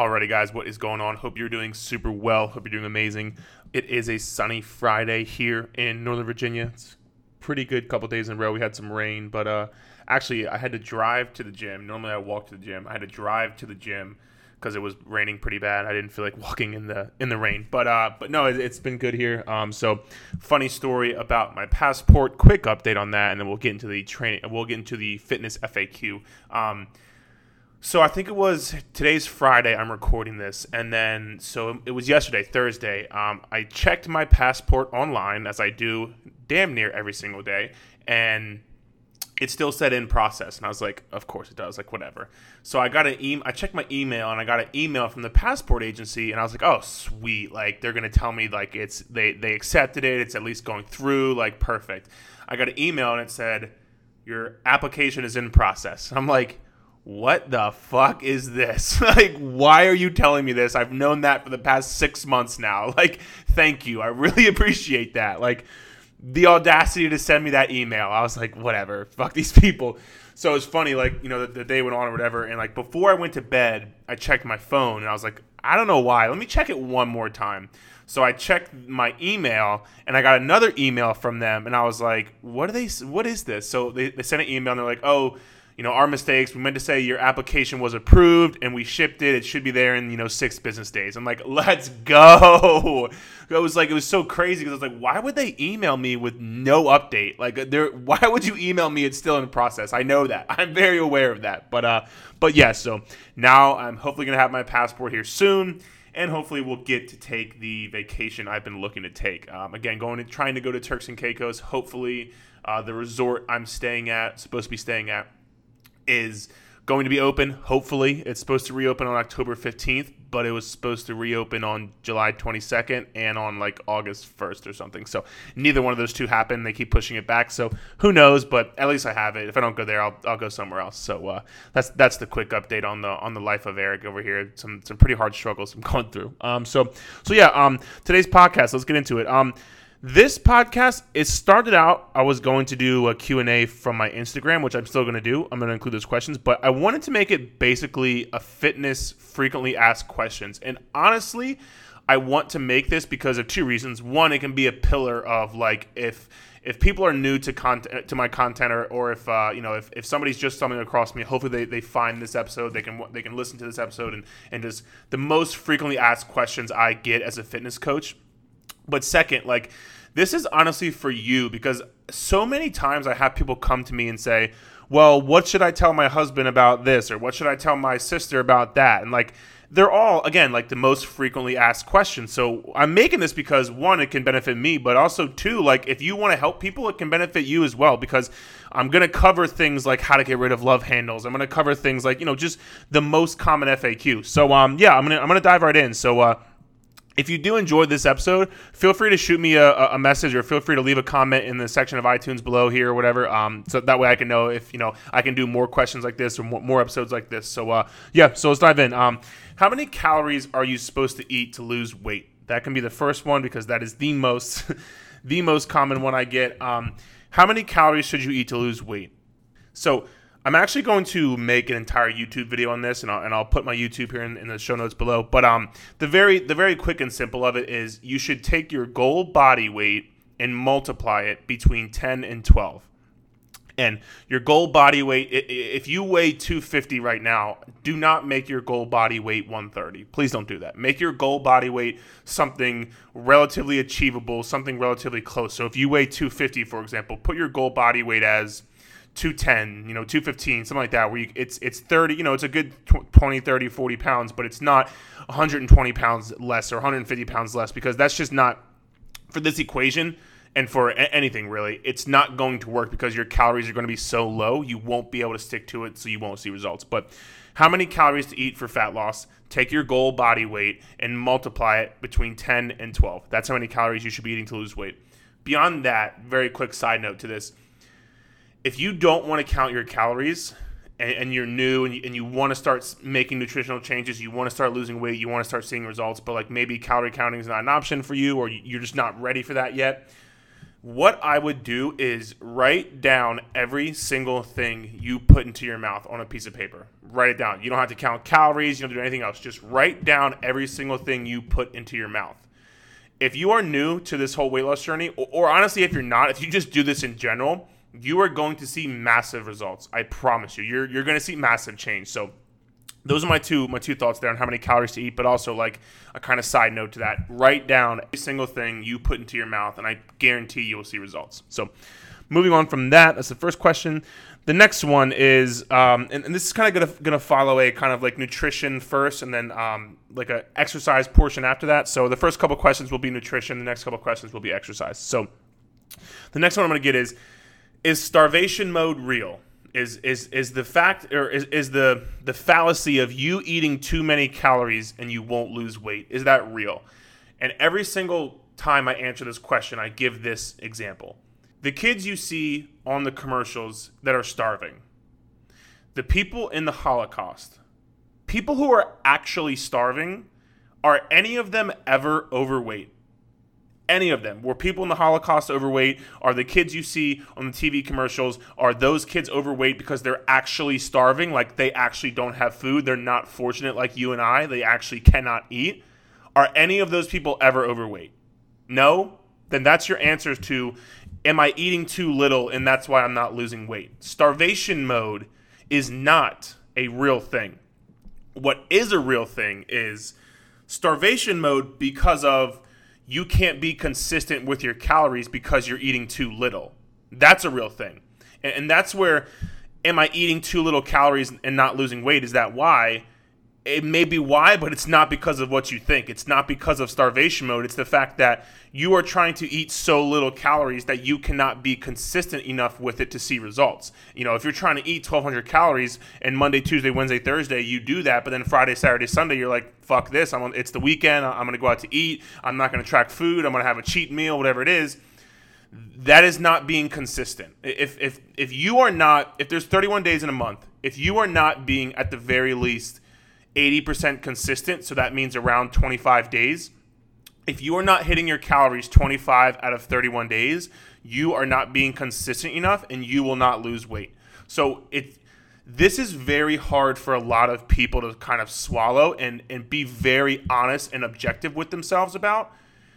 Alrighty, guys, what is going on? Hope you're doing super well. Hope you're doing amazing. It is a sunny Friday here in Northern Virginia. It's pretty good couple days in a row. We had some rain, but uh, actually, I had to drive to the gym. Normally, I walk to the gym. I had to drive to the gym because it was raining pretty bad. I didn't feel like walking in the in the rain, but uh, but no, it, has been good here. Um, so funny story about my passport. Quick update on that, and then we'll get into the training. We'll get into the fitness FAQ. Um, so I think it was today's Friday. I'm recording this, and then so it was yesterday, Thursday. Um, I checked my passport online as I do damn near every single day, and it still said in process. And I was like, of course it does. Like whatever. So I got an email. I checked my email, and I got an email from the passport agency, and I was like, oh sweet. Like they're gonna tell me like it's they they accepted it. It's at least going through. Like perfect. I got an email, and it said your application is in process. I'm like what the fuck is this? like, why are you telling me this? I've known that for the past six months now. Like, thank you. I really appreciate that. Like, the audacity to send me that email. I was like, whatever, fuck these people. So it's funny, like, you know, the, the, day went on or whatever. And, like, before I went to bed, I checked my phone and I was like, I don't know why. Let me check it one more time. So I checked my email and I got another email from them and I was like, what are they, what is this? So they, they sent an email and they're like, oh, you know, our mistakes. We meant to say your application was approved and we shipped it. It should be there in, you know, six business days. I'm like, let's go. It was like, it was so crazy because I was like, why would they email me with no update? Like, there, why would you email me? It's still in process. I know that. I'm very aware of that. But, uh, but yeah, so now I'm hopefully going to have my passport here soon and hopefully we'll get to take the vacation I've been looking to take. Um, again, going to trying to go to Turks and Caicos. Hopefully, uh, the resort I'm staying at, supposed to be staying at, is going to be open. Hopefully, it's supposed to reopen on October 15th, but it was supposed to reopen on July 22nd and on like August 1st or something. So neither one of those two happened. They keep pushing it back. So who knows? But at least I have it. If I don't go there, I'll, I'll go somewhere else. So uh, that's that's the quick update on the on the life of Eric over here. Some some pretty hard struggles I'm going through. Um, so so yeah. Um, today's podcast. Let's get into it. Um. This podcast, it started out, I was going to do a Q&A from my Instagram, which I'm still going to do. I'm going to include those questions, but I wanted to make it basically a fitness frequently asked questions. And honestly, I want to make this because of two reasons. One, it can be a pillar of like if if people are new to content to my content or, or if uh, you know if, if somebody's just stumbling across me hopefully they, they find this episode they can they can listen to this episode and and just the most frequently asked questions i get as a fitness coach but second, like this is honestly for you because so many times I have people come to me and say, "Well, what should I tell my husband about this or what should I tell my sister about that?" And like they're all again like the most frequently asked questions. So I'm making this because one, it can benefit me, but also two, like if you want to help people, it can benefit you as well because I'm gonna cover things like how to get rid of love handles. I'm gonna cover things like you know just the most common FAQ. So um yeah, I'm gonna I'm gonna dive right in. So uh if you do enjoy this episode, feel free to shoot me a, a, message or feel free to leave a comment in the section of iTunes below here or whatever. Um, so that way I can know if you know I can do more questions like this or more, more episodes like this. So uh, yeah, so let's dive in. Um, how many calories are you supposed to eat to lose weight? That can be the first one because that is the most the most common one I get. Um, how many calories should you eat to lose weight? So I'm actually going to make an entire YouTube video on this, and I'll, and I'll put my YouTube here in, in, the show notes below. But um, the very the very quick and simple of it is you should take your goal body weight and multiply it between 10 and 12. And your goal body weight, if you weigh 250 right now, do not make your goal body weight 130. Please don't do that. Make your goal body weight something relatively achievable, something relatively close. So if you weigh 250, for example, put your goal body weight as 210, you know, 215, something like that, where you, it's it's 30, you know, it's a good 20, 30, 40 pounds, but it's not 120 pounds less or 150 pounds less because that's just not for this equation and for anything really, it's not going to work because your calories are going to be so low, you won't be able to stick to it, so you won't see results. But how many calories to eat for fat loss? Take your goal body weight and multiply it between 10 and 12. That's how many calories you should be eating to lose weight. Beyond that, very quick side note to this if you don't want to count your calories and, and you're new and you, and you want to start making nutritional changes, you want to start losing weight, you want to start seeing results, but like maybe calorie counting is not an option for you or you're just not ready for that yet. What I would do is write down every single thing you put into your mouth on a piece of paper. Write it down. You don't have to count calories. You don't do anything else. Just write down every single thing you put into your mouth. If you are new to this whole weight loss journey, or, or honestly, if you're not, if you just do this in general, you are going to see massive results. I promise you. You're you're going to see massive change. So those are my two my two thoughts there on how many calories to eat, but also like a kind of side note to that. Write down every single thing you put into your mouth, and I guarantee you will see results. So, moving on from that, that's the first question. The next one is, um, and, and, this is kind of gonna follow a kind of like nutrition first, and then um, like a exercise portion after that. So the first couple questions will be nutrition. The next couple questions will be exercise. So the next one I'm gonna get is, is starvation mode real? is is is the fact or is, is the the fallacy of you eating too many calories and you won't lose weight is that real? And every single time i answer this question i give this example. The kids you see on the commercials that are starving the people in the holocaust people who are actually starving are any of them ever overweight any of them. Were people in the Holocaust overweight? Are the kids you see on the TV commercials, are those kids overweight because they're actually starving? Like they actually don't have food? They're not fortunate like you and I? They actually cannot eat? Are any of those people ever overweight? No? Then that's your answer to am I eating too little and that's why I'm not losing weight? Starvation mode is not a real thing. What is a real thing is starvation mode because of you can't be consistent with your calories because you're eating too little. That's a real thing. And, that's where am I eating too little calories and not losing weight? Is that why? It may be why, but it's not because of what you think. It's not because of starvation mode. It's the fact that you are trying to eat so little calories that you cannot be consistent enough with it to see results. You know, if you're trying to eat 1,200 calories and Monday, Tuesday, Wednesday, Thursday, you do that, but then Friday, Saturday, Sunday, you're like, fuck this. I'm on, it's the weekend. I'm going to go out to eat. I'm not going to track food. I'm going to have a cheat meal, whatever it is. That is not being consistent. If, if, if you are not, if there's 31 days in a month, if you are not being at the very least 80% consistent, so that means around 25 days. If you are not hitting your calories 25 out of 31 days, you are not being consistent enough and you will not lose weight. So it this is very hard for a lot of people to kind of swallow and, and be very honest and objective with themselves about.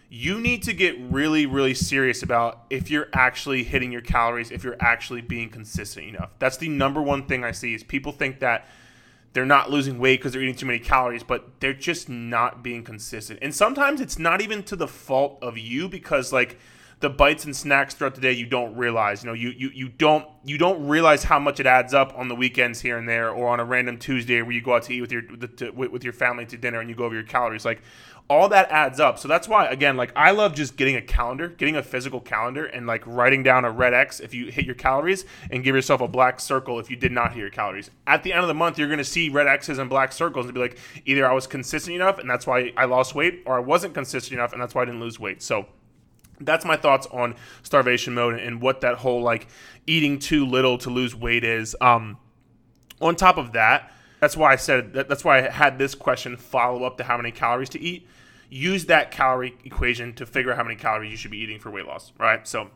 You need to get really, really serious about if you're actually hitting your calories, if you're actually being consistent enough. That's the number one thing I see is people think that they're not losing weight because they're eating too many calories, but they're just not being consistent. And sometimes it's not even to the fault of you because like the bites and snacks throughout the day you don't realize. You know, you you, you don't you don't realize how much it adds up on the weekends here and there or on a random Tuesday where you go out to eat with your to, with your family to dinner and you go over your calories. Like all that adds up. So that's why again, like I love just getting a calendar, getting a physical calendar and like writing down a red X if you hit your calories and give yourself a black circle if you did not hit your calories. At the end of the month, you're to see red X's and black circles and be like either I was consistent enough and that's why I lost weight or I wasn't consistent enough and that's why I didn't lose weight. So that's my thoughts on starvation mode and what that whole like eating too little to lose weight is. Um on top of that, that's why I said that, that's why I had this question follow up to how many calories to eat. Use that calorie equation to figure out how many calories you should be eating for weight loss, right? So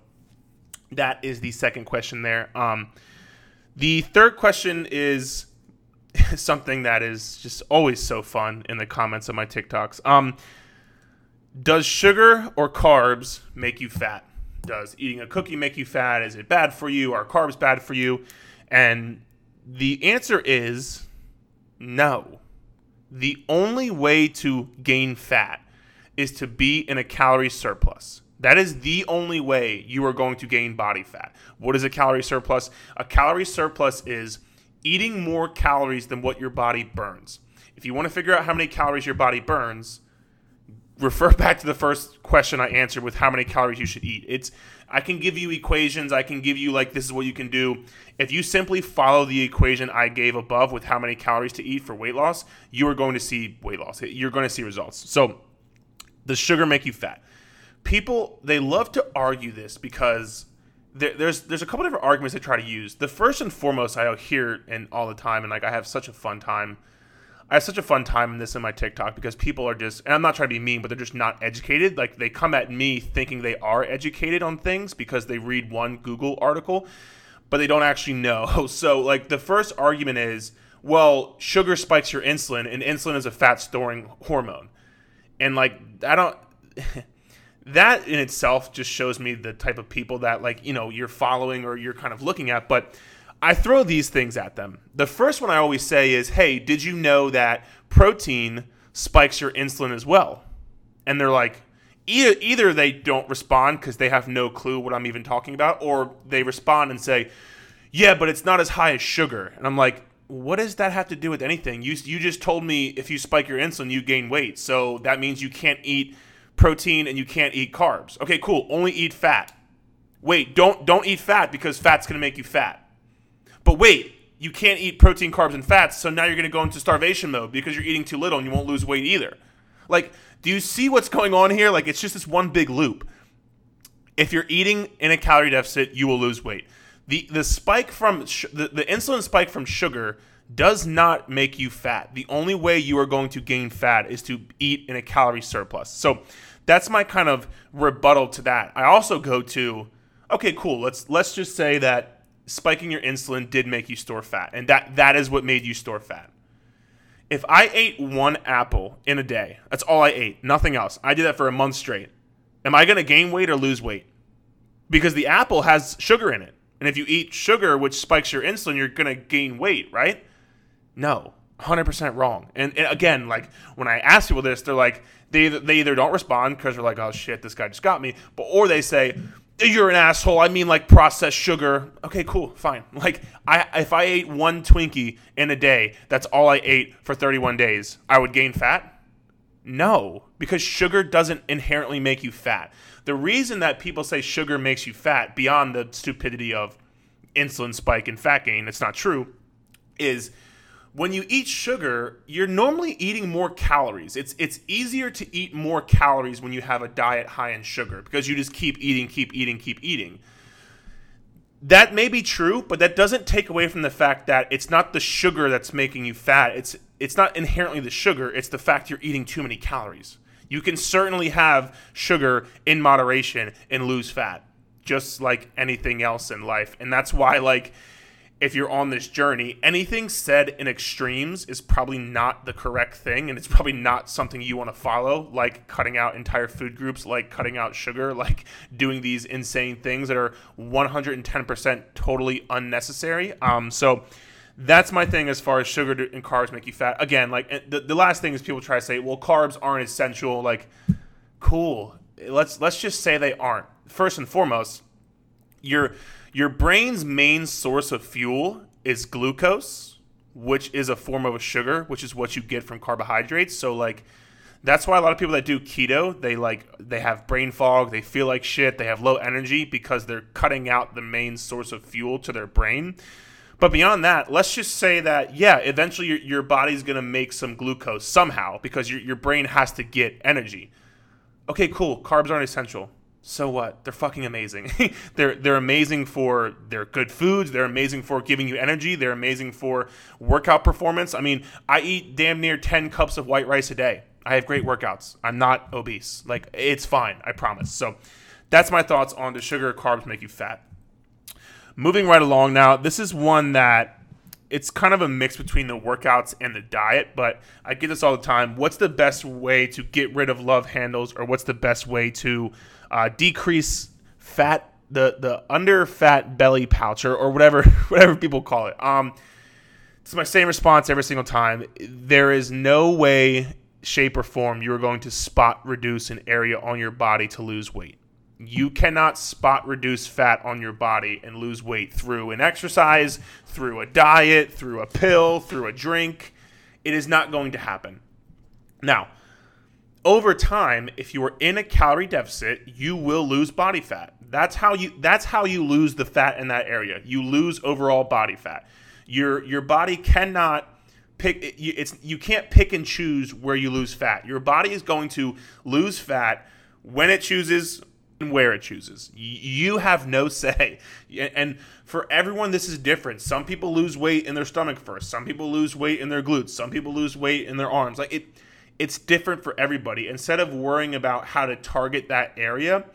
that is the second question there. Um, the third question is something that is just always so fun in the comments of my TikToks. Um, does sugar or carbs make you fat? Does eating a cookie make you fat? Is it bad for you? Are carbs bad for you? And the answer is no. The only way to gain fat is to be in a calorie surplus. That is the only way you are going to gain body fat. What is a calorie surplus? A calorie surplus is eating more calories than what your body burns. If you want to figure out how many calories your body burns, refer back to the first question I answered with how many calories you should eat. It's I can give you equations, I can give you like this is what you can do. If you simply follow the equation I gave above with how many calories to eat for weight loss, you are going to see weight loss. You're going to see results. So, does sugar make you fat? People they love to argue this because there, there's there's a couple different arguments they try to use. The first and foremost I hear and all the time, and like I have such a fun time I have such a fun time in this in my TikTok because people are just, and I'm not trying to be mean, but they're just not educated. Like they come at me thinking they are educated on things because they read one Google article, but they don't actually know. So like the first argument is, well, sugar spikes your insulin, and insulin is a fat storing hormone. And like, I don't. that in itself just shows me the type of people that like you know you're following or you're kind of looking at but i throw these things at them the first one i always say is hey did you know that protein spikes your insulin as well and they're like either, either they don't respond because they have no clue what i'm even talking about or they respond and say yeah but it's not as high as sugar and i'm like what does that have to do with anything you, you just told me if you spike your insulin you gain weight so that means you can't eat protein and you can't eat carbs. Okay, cool. Only eat fat. Wait, don't don't eat fat because fat's going to make you fat. But wait, you can't eat protein, carbs and fats, so now you're going to go into starvation mode because you're eating too little and you won't lose weight either. Like, do you see what's going on here? Like it's just this one big loop. If you're eating in a calorie deficit, you will lose weight. The the spike from sh- the, the insulin spike from sugar does not make you fat. The only way you are going to gain fat is to eat in a calorie surplus. So that's my kind of rebuttal to that. I also go to, okay, cool. Let's let's just say that spiking your insulin did make you store fat, and that that is what made you store fat. If I ate one apple in a day, that's all I ate, nothing else. I did that for a month straight. Am I going to gain weight or lose weight? Because the apple has sugar in it. And if you eat sugar, which spikes your insulin, you're going to gain weight, right? No, 100% wrong. And, and, again, like when I ask people this, they're like, they they either don't respond because they're like, oh shit, this guy just got me, but or they say, you're an asshole. I mean, like processed sugar. Okay, cool, fine. Like, I if I ate one Twinkie in a day, that's all I ate for 31 days. I would gain fat. No, because sugar doesn't inherently make you fat. The reason that people say sugar makes you fat, beyond the stupidity of insulin spike and fat gain, it's not true, is when you eat sugar, you're normally eating more calories. It's it's easier to eat more calories when you have a diet high in sugar because you just keep eating, keep eating, keep eating. That may be true, but that doesn't take away from the fact that it's not the sugar that's making you fat. It's it's not inherently the sugar, it's the fact you're eating too many calories. You can certainly have sugar in moderation and lose fat, just like anything else in life. And that's why like if you're on this journey, anything said in extremes is probably not the correct thing, and it's probably not something you want to follow, like cutting out entire food groups, like cutting out sugar, like doing these insane things that are 110% totally unnecessary. Um, so that's my thing as far as sugar and carbs make you fat. Again, like the, the last thing is people try to say, well, carbs aren't essential. Like, cool. Let's let's just say they aren't. First and foremost, you're your brain's main source of fuel is glucose, which is a form of a sugar, which is what you get from carbohydrates. So like that's why a lot of people that do keto, they like they have brain fog, they feel like shit, they have low energy because they're cutting out the main source of fuel to their brain. But beyond that, let's just say that yeah, eventually your, your body's gonna make some glucose somehow because your, your brain has to get energy. Okay, cool. Carbs aren't essential so what? They're fucking amazing. they're they're amazing for their good foods. They're amazing for giving you energy. They're amazing for workout performance. I mean, I eat damn near ten cups of white rice a day. I have great workouts. I'm not obese. Like it's fine. I promise. So that's my thoughts on the sugar carbs make you fat. Moving right along now. This is one that it's kind of a mix between the workouts and the diet, but I get this all the time. What's the best way to get rid of love handles, or what's the best way to uh, decrease fat, the the under fat belly pouch, or, or whatever whatever people call it? Um, it's my same response every single time. There is no way, shape, or form you are going to spot reduce an area on your body to lose weight you cannot spot reduce fat on your body and lose weight through an exercise, through a diet, through a pill, through a drink. It is not going to happen. Now, over time, if you are in a calorie deficit, you will lose body fat. That's how you that's how you lose the fat in that area. You lose overall body fat. Your your body cannot pick it's you can't pick and choose where you lose fat. Your body is going to lose fat when it chooses and where it chooses. You have no say. And for everyone, this is different. Some people lose weight in their stomach first. Some people lose weight in their glutes. Some people lose weight in their arms. Like it, it's different for everybody. Instead of worrying about how to target that area,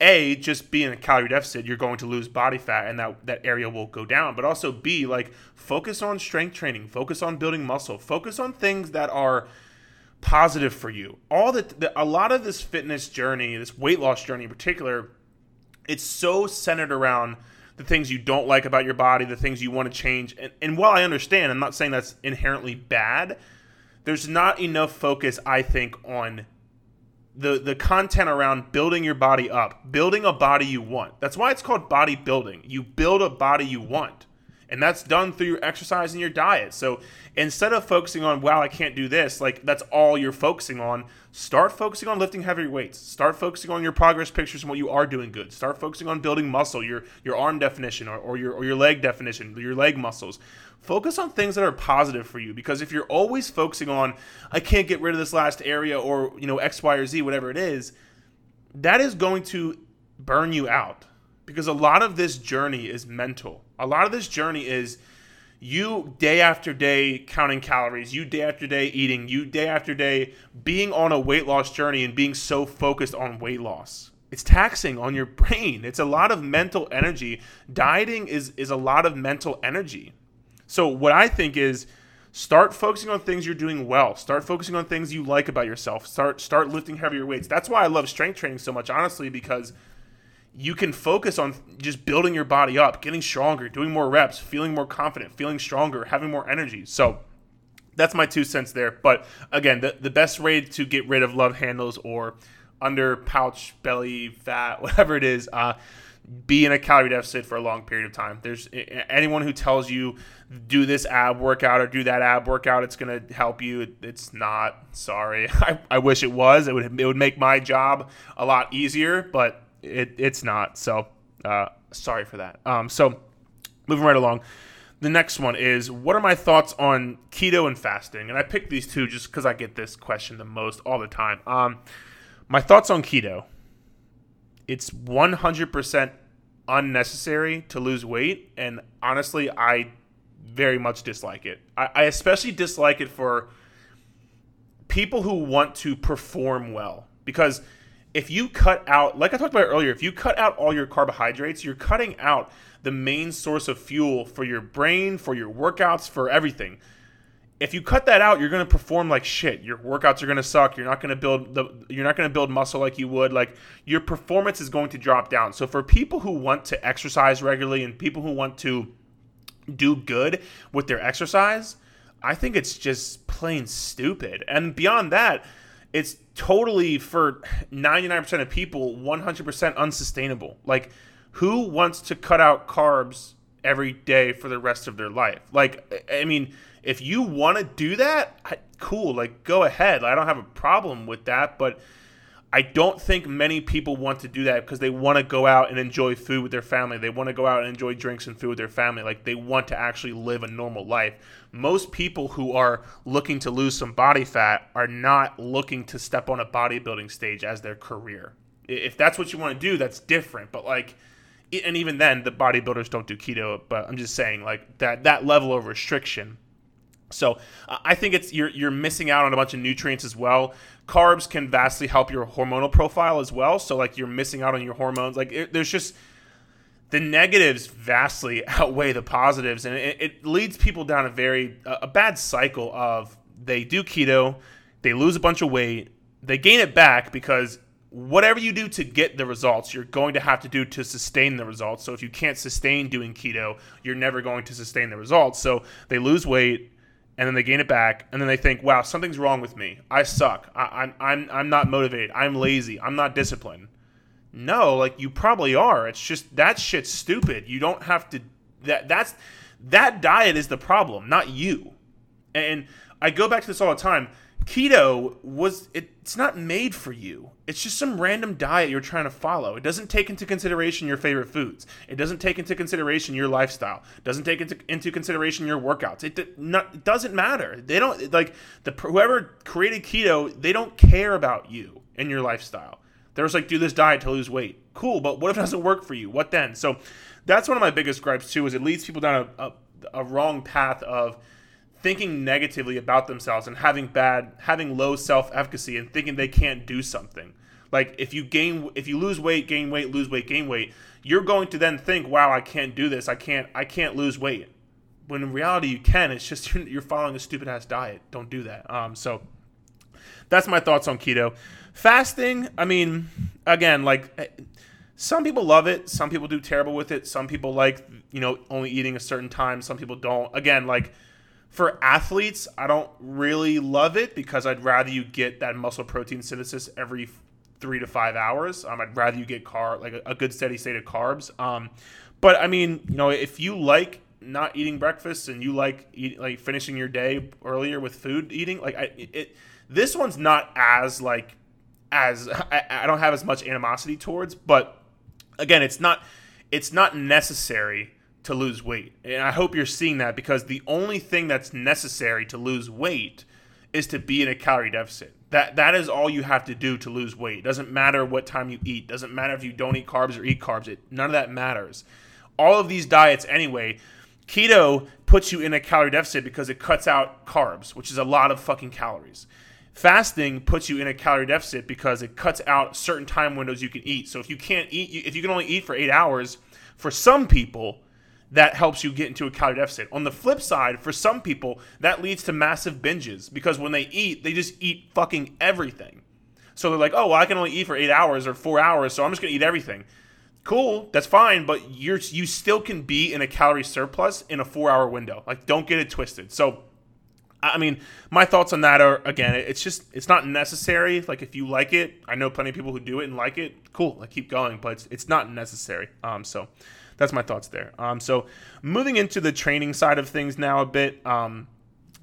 a just being a calorie deficit you're going to lose body fat and that that area will go down. But also b like focus on strength training focus on building muscle focus on things that are positive for you. All that the, a lot of this fitness journey this weight loss journey in particular it's so centered around the things you don't like about your body the things you want to change. And, and while i understand i'm not saying that's inherently bad there's not enough focus i think on the the content around building your body up, building a body you want. That's why it's called bodybuilding. You build a body you want. And that's done through your exercise and your diet. So instead of focusing on, wow, I can't do this, like that's all you're focusing on, start focusing on lifting heavier weights. Start focusing on your progress pictures and what you are doing good. Start focusing on building muscle, your your arm definition or, or your or your leg definition, your leg muscles. Focus on things that are positive for you because if you're always focusing on I can't get rid of this last area or you know X, Y, or Z, whatever it is, that is going to burn you out because a lot of this journey is mental. A lot of this journey is you day after day counting calories, you day after day eating, you day after day being on a weight loss journey and being so focused on weight loss. It's taxing on your brain. It's a lot of mental energy. Dieting is is a lot of mental energy. So what I think is start focusing on things you're doing well. Start focusing on things you like about yourself. Start start lifting heavier weights. That's why I love strength training so much, honestly, because you can focus on just building your body up, getting stronger, doing more reps, feeling more confident, feeling stronger, having more energy. So that's my two cents there. But again, the, the best way to get rid of love handles or under pouch belly fat, whatever it is, uh, be in a calorie deficit for a long period of time. There's anyone who tells you do this ab workout or do that ab workout, it's going to help you. It's not. Sorry. I, I wish it was. It would it would make my job a lot easier, but it, it's not. So uh, sorry for that. Um, so moving right along. The next one is what are my thoughts on keto and fasting? And I picked these two just because I get this question the most all the time. Um, my thoughts on keto it's 100% unnecessary to lose weight. And honestly, I very much dislike it. I, I especially dislike it for people who want to perform well. Because if you cut out, like I talked about earlier, if you cut out all your carbohydrates, you're cutting out the main source of fuel for your brain, for your workouts, for everything if you cut that out, you're going to perform like shit. Your workouts are going to suck. You're not going to build the you're not going to build muscle like you would. Like your performance is going to drop down. So for people who want to exercise regularly and people who want to do good with their exercise, I think it's just plain stupid. And beyond that, it's totally for 99% of people 100% unsustainable. Like who wants to cut out carbs every day for the rest of their life? Like I mean, if you want to do that, cool, like go ahead. I don't have a problem with that, but I don't think many people want to do that because they want to go out and enjoy food with their family. They want to go out and enjoy drinks and food with their family. Like they want to actually live a normal life. Most people who are looking to lose some body fat are not looking to step on a bodybuilding stage as their career. If that's what you want to do, that's different. But like, and even then, the bodybuilders don't do keto. But I'm just saying, like that that level of restriction so I think it's you're you're missing out on a bunch of nutrients as well. Carbs can vastly help your hormonal profile as well. So like you're missing out on your hormones. Like it, there's just the negatives vastly outweigh the positives, and it, it leads people down a very a bad cycle of they do keto, they lose a bunch of weight, they gain it back because whatever you do to get the results, you're going to have to do to sustain the results. So if you can't sustain doing keto, you're never going to sustain the results. So they lose weight, and then they gain it back, and then they think, "Wow, something's wrong with me. I suck. I, am I'm I'm not motivated. I'm lazy. I'm not disciplined." No, like you probably are. It's just that shit's stupid. You don't have to. That that's that diet is the problem, not you. And I go back to this all the time keto was it's not made for you. It's just some random diet you're trying to follow. It doesn't take into consideration your favorite foods. It doesn't take into consideration your lifestyle. It doesn't take into, into consideration your workouts. It, not, it doesn't matter. They don't like the whoever created keto they don't care about you and your lifestyle. They're just like do this diet to lose weight. Cool but what if it doesn't work for you? What then? So that's one of my biggest gripes too is it leads people down a, a, a wrong path of thinking negatively about themselves and having bad having low self-efficacy and thinking they can't do something Like if you gain, if you lose weight, gain weight, lose weight, gain weight, you're going to then think, "Wow, I can't do this. I can't. I can't lose weight." When in reality, you can. It's just you're following a stupid ass diet. Don't do that. Um, so that's my thoughts on keto. Fasting, I mean, again, like eh, some people love it, some people do terrible with it, some people like, you know, only eating a certain time, some people don't. Again, like for athletes, I don't really love it because I'd rather you get that muscle protein synthesis every three to five hours. Um, I'd rather you get car like a, a good steady state of carbs. Um, but I mean, you know, if you like not eating breakfast and you like eat, like finishing your day earlier with food eating, like I, it, this one's not as like as I, I don't have as much animosity towards, but again, it's not it's not necessary to lose weight. And I hope you're seeing that because the only thing that's necessary to lose weight is to be in a calorie deficit. That that is all you have to do to lose weight. It doesn't matter what time you eat. Doesn't matter if you don't eat carbs or eat carbs. It none of that matters. All of these diets anyway, keto puts you in a calorie deficit because it cuts out carbs, which is a lot of fucking calories. Fasting puts you in a calorie deficit because it cuts out certain time windows you can eat. So if you can't eat, if you can only eat for eight hours, for some people, that helps you get into a calorie deficit. On the flip side, for some people, that leads to massive binges because when they eat, they just eat fucking everything. So they're like, oh, well, I can only eat for eight hours or four hours, so I'm just gonna eat everything. Cool, that's fine, but you're you still can be in a calorie surplus in a four hour window. Like, don't get it twisted. So I mean, my thoughts on that are again, it's just it's not necessary. Like if you like it, I know plenty of people who do it and like it. Cool, like keep going, but it's, it's not necessary. Um, so that's my thoughts there. Um, so moving into the training side of things now a bit. Um,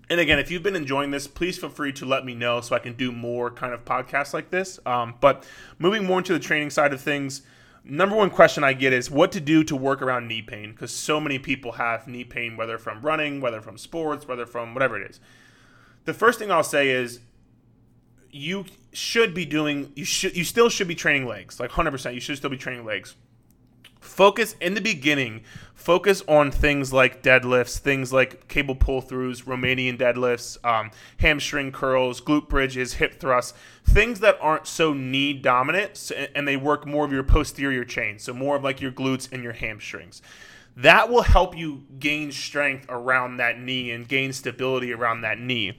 and again, if you've been enjoying this, please feel free to let me know so I can do more kind of podcasts like this. Um, but moving more into the training side of things number one question I get is what to do to work around knee pain because so many people have knee pain, whether from running, whether from sports, whether from whatever it is. The first thing I'll say is you should be doing you should you still should be training legs like 100% you should still be training legs focus in the beginning focus on things like deadlifts things like cable pull throughs romanian deadlifts um, hamstring curls glute bridges hip thrusts things that aren't so knee dominant and they work more of your posterior chain so more of like your glutes and your hamstrings that will help you gain strength around that knee and gain stability around that knee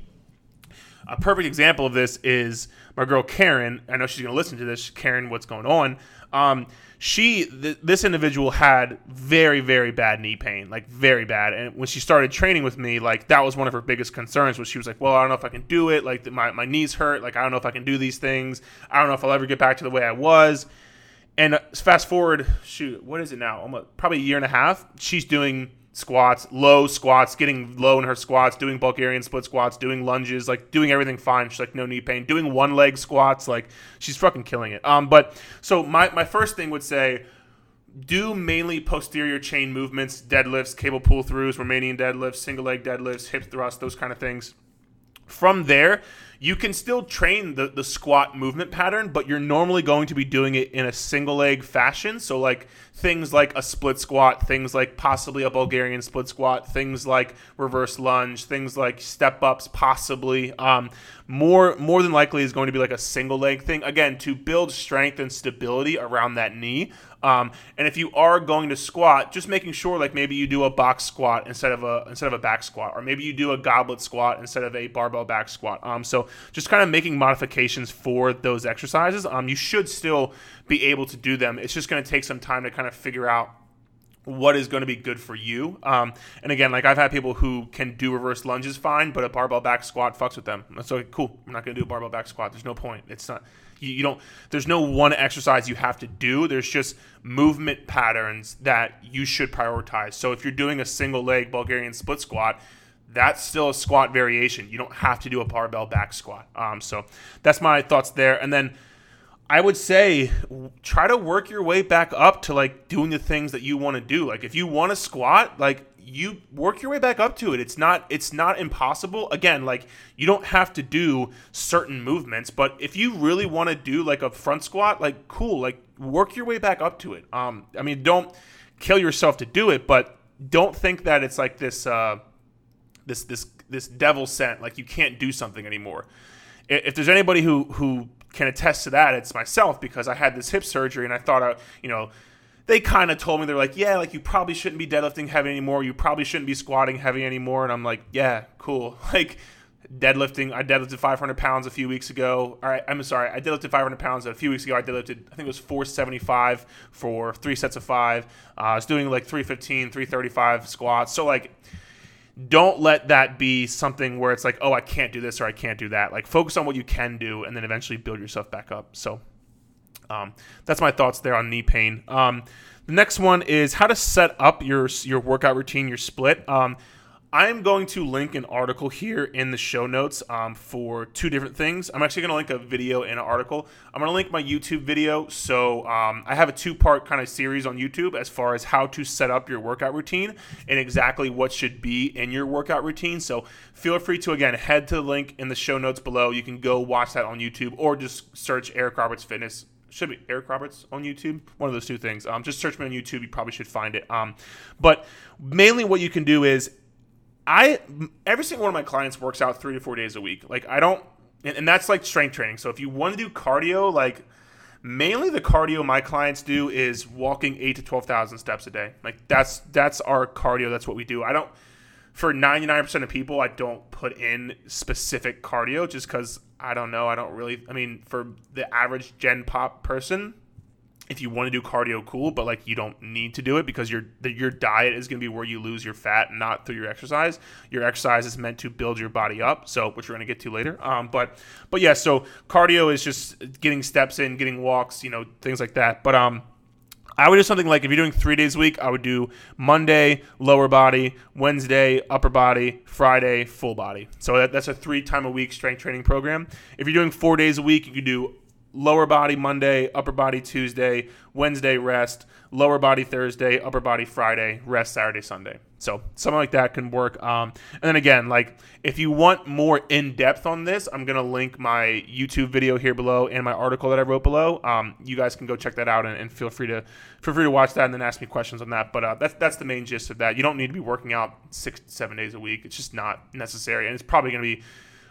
a perfect example of this is my girl Karen. I know she's going to listen to this. Karen, what's going on? Um, she th- this individual had very very bad knee pain like very bad. And when she started training with me like that was one of her biggest concerns was she was like well i don't know if i can do it. Like my, my knees hurt. Like i don't know if i can do these things. I don't know if i'll ever get back to the way i was. And uh, fast forward shoot what is it now? Almost probably a year and a half. She's doing squats, low squats, getting low in her squats, doing Bulgarian split squats, doing lunges, like doing everything fine. She's like no knee pain, doing one leg squats, like she's fucking killing it. Um, but so my my first thing would say. Do mainly posterior chain movements, deadlifts, cable pull throughs, Romanian deadlifts, single leg deadlifts, hip thrust, those kind of things. From there, you can still train the, the squat movement pattern, but you're normally going to be doing it in a single leg fashion. So, like things like a split squat, things like possibly a Bulgarian split squat, things like reverse lunge, things like step ups, possibly. Um, more more than likely is going to be like a single leg thing again to build strength and stability around that knee. Um, and if you are going to squat, just making sure like maybe you do a box squat instead of a instead of a back squat, or maybe you do a goblet squat instead of a barbell back squat. Um, so just kind of making modifications for those exercises. Um, you should still be able to do them. It's just going to take some time to kind of figure out what is going to be good for you. Um, and again, like I've had people who can do reverse lunges fine, but a barbell back squat fucks with them. That's okay, cool. I'm not going to do a barbell back squat. There's no point. It's not. You, you don't. There's no one exercise you have to do. There's just movement patterns that you should prioritize. So if you're doing a single leg Bulgarian split squat, that's still a squat variation. You don't have to do a barbell back squat. Um, so that's my thoughts there. And then I would say try to work your way back up to like doing the things that you want to do. Like if you want to squat, like you work your way back up to it. It's not it's not impossible. Again, like you don't have to do certain movements, but if you really want to do like a front squat, like cool, like work your way back up to it. Um I mean, don't kill yourself to do it, but don't think that it's like this uh this this this devil sent like you can't do something anymore. If there's anybody who who can attest to that, it's myself because I had this hip surgery and I thought, I, you know, they kind of told me they're like, yeah, like you probably shouldn't be deadlifting heavy anymore. You probably shouldn't be squatting heavy anymore. And I'm like, yeah, cool. Like deadlifting, I deadlifted 500 pounds a few weeks ago. All right, I'm sorry, I deadlifted 500 pounds a few weeks ago. I deadlifted, I think it was 475 for three sets of five. Uh, I was doing like 315, 335 squats. So like don't let that be something where it's like, oh, I can't do this or I can't do that. Like, focus on what you can do and then eventually build yourself back up. So, um, that's my thoughts there on knee pain. Um, the next one is how to set up your your workout routine, your split. Um, I'm going to link an article here in the show notes um, for two different things. I'm actually going to link a video and an article. I'm going to link my YouTube video. So um, I have a two part kind of series on YouTube as far as how to set up your workout routine and exactly what should be in your workout routine. So feel free to, again, head to the link in the show notes below. You can go watch that on YouTube or just search Eric Roberts Fitness should be Eric Roberts on YouTube. One of those two things. Um, just search me on YouTube. You probably should find it. Um, but mainly, what you can do is I every single one of my clients works out three to four days a week. Like I don't, and, and that's like strength training. So if you want to do cardio, like mainly the cardio my clients do is walking eight to twelve thousand steps a day. Like that's that's our cardio. That's what we do. I don't for ninety nine percent of people, I don't put in specific cardio just because I don't know. I don't really. I mean, for the average Gen Pop person, if you want to do cardio, cool, but like you don't need to do it because your your diet is going to be where you lose your fat, not through your exercise. Your exercise is meant to build your body up, so which we're going to get to later. Um, but but yeah, so cardio is just getting steps in, getting walks, you know, things like that. But um. I would do something like if you're doing three days a week, I would do Monday lower body, Wednesday upper body, Friday full body. So that, that's a three time a week strength training program. If you're doing four days a week, you could do lower body Monday, upper body Tuesday, Wednesday rest, lower body Thursday, upper body Friday, rest Saturday, Sunday. So something like that can work. Um, and then again, like if you want more in depth on this, I'm gonna link my YouTube video here below and my article that I wrote below. Um, you guys can go check that out and, and, feel free to feel free to watch that and then ask me questions on that. But uh, that's that's the main gist of that. You don't need to be working out six seven days a week. It's just not necessary, and it's probably gonna be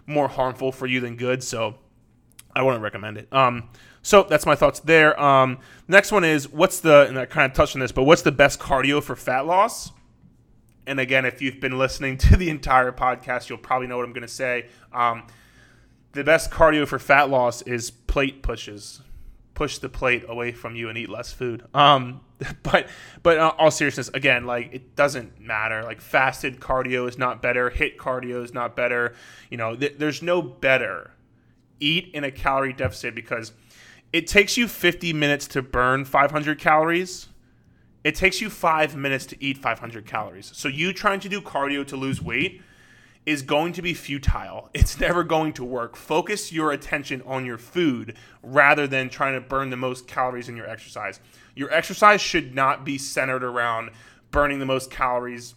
more harmful for you than good. So I wouldn't recommend it. Um, so that's my thoughts there. Um, next one is what's the and I kind of touched on this, but what's the best cardio for fat loss? And again, if you've been listening to the entire podcast, you'll probably know what I'm going to say. Um, the best cardio for fat loss is plate pushes. Push the plate away from you and eat less food. Um, but but all seriousness, again, like it doesn't matter. Like fasted cardio is not better. HIIT cardio is not better. You know, th- there's no better eat in a calorie deficit because it takes you 50 minutes to burn 500 calories. It takes you five minutes to eat 500 calories. So you trying to do cardio to lose weight is going to be futile. It's never going to work. Focus your attention on your food rather than trying to burn the most calories in your exercise. Your exercise should not be centered around burning the most calories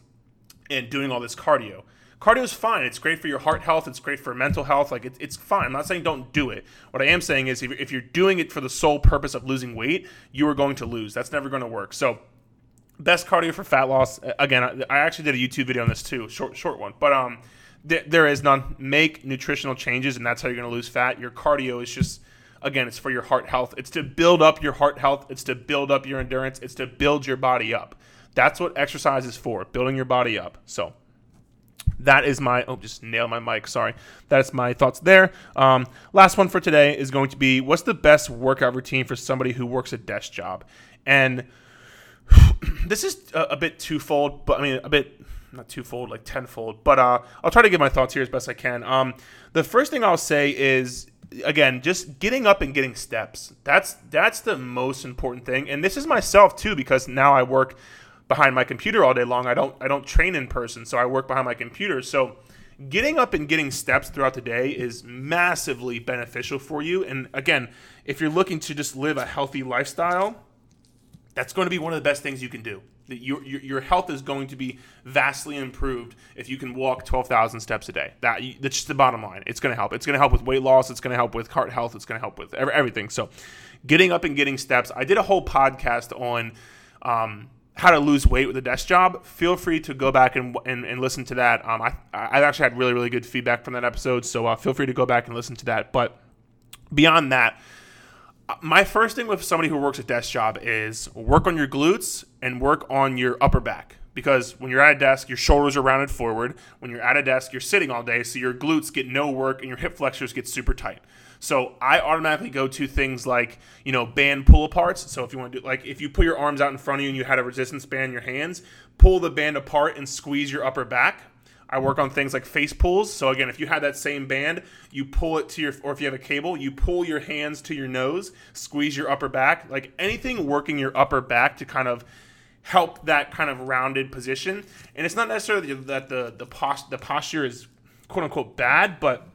and doing all this cardio cardio is fine. It's great for your heart health. It's great for mental health. Like it, it's fine. I'm not saying don't do it. What I am saying is if, if you're doing it for the sole purpose of losing weight, you are going to lose. That's never going to work. So best cardio for fat loss. Again, I, I actually did a YouTube video on this too, short short one. But um, th- there is none. Make nutritional changes, and that's how you're going to lose fat. Your cardio is just again, it's for your heart health. It's to build up your heart health. It's to build up your endurance. It's to build your body up. That's what exercise is for, building your body up. So that is my oh just nail my mic sorry. That's my thoughts there. Um, last one for today is going to be what's the best workout routine for somebody who works a desk job? And this is a, a, bit twofold but i mean a bit not twofold like tenfold but uh, i'll try to give my thoughts here as best i can. Um, the first thing i'll say is again just getting up and getting steps. That's that's the most important thing. And this is myself too because now i work behind my computer all day long. I don't I don't train in person, so I work behind my computer. So getting up and getting steps throughout the day is massively beneficial for you. And again, if you're looking to just live a healthy lifestyle, that's going to be one of the best things you can do. Your, your, your health is going to be vastly improved if you can walk 12,000 steps a day. That, that's just the bottom line. It's going to help. It's going to help with weight loss. It's going to help with heart health. It's going to help with everything. So, getting up and getting steps. I did a whole podcast on um, how to lose weight with a desk job, feel free to go back and, and, and listen to that. Um, I, I've actually had really, really good feedback from that episode, so uh, feel free to go back and listen to that. But beyond that, my first thing with somebody who works a desk job is work on your glutes and work on your upper back because when you're at a desk, your shoulders are rounded forward. When you're at a desk, you're sitting all day, so your glutes get no work and your hip flexors get super tight. So I automatically go to things like, you know, band pull aparts. So if you want to do like if you put your arms out in front of you and you had a resistance band in your hands, pull the band apart and squeeze your upper back. I work on things like face pulls. So again, if you had that same band, you pull it to your, or if you have a cable, you pull your hands to your nose, squeeze your upper back, like anything working your upper back to kind of help that kind of rounded position. And it's not necessarily that the the, post, the posture is quote unquote bad, but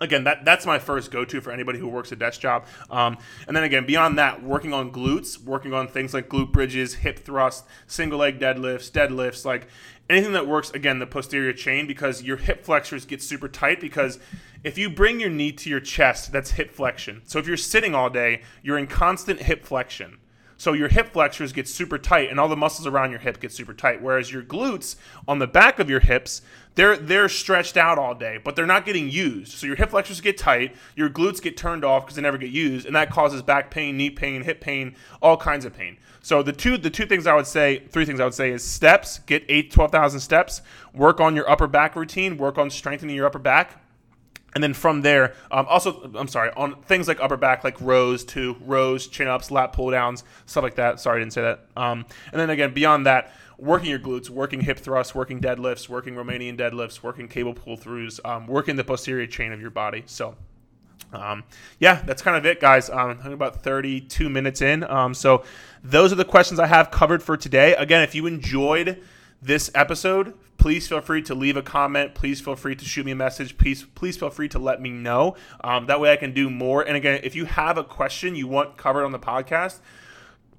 again that that's my first go-to for anybody who works a desk job. Um, and then again beyond that working on glutes working on things like glute bridges hip thrust single leg deadlifts deadlifts like anything that works again the posterior chain because your hip flexors get super tight because if you bring your knee to your chest that's hip flexion. So if you're sitting all day you're in constant hip flexion so your hip flexors get super tight and all the muscles around your hip get super tight. Whereas your glutes on the back of your hips, they're they're stretched out all day, but they're not getting used. So your hip flexors get tight, your glutes get turned off because they never get used, and that causes back pain, knee pain, hip pain, all kinds of pain. So the two the two things I would say, three things I would say is steps, get 8 12,000 steps, work on your upper back routine, work on strengthening your upper back and then from there, um, also, I'm sorry, on things like upper back, like rows to rows, chin ups, lat pull downs, stuff like that. Sorry, I didn't say that. Um, and then again, beyond that, working your glutes, working hip thrusts, working deadlifts, working Romanian deadlifts, working cable pull throughs, um, working the posterior chain of your body. So, um, yeah, that's kind of it, guys. Um, I'm about 32 minutes in. Um, so, those are the questions I have covered for today. Again, if you enjoyed this episode, please feel free to leave a comment. Please feel free to shoot me a message. Please, please feel free to let me know. Um, that way I can do more. And again, if you have a question you want covered on the podcast,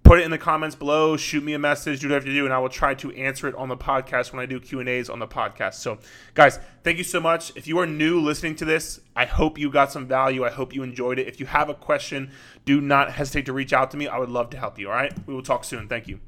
put it in the comments below. Shoot me a message. Do whatever you do, and I will try to answer it on the podcast when I do Q and A's on the podcast. So, guys, thank you so much. If you are new listening to this, I hope you got some value. I hope you enjoyed it. If you have a question, do not hesitate to reach out to me. I would love to help you. All right, we will talk soon. Thank you.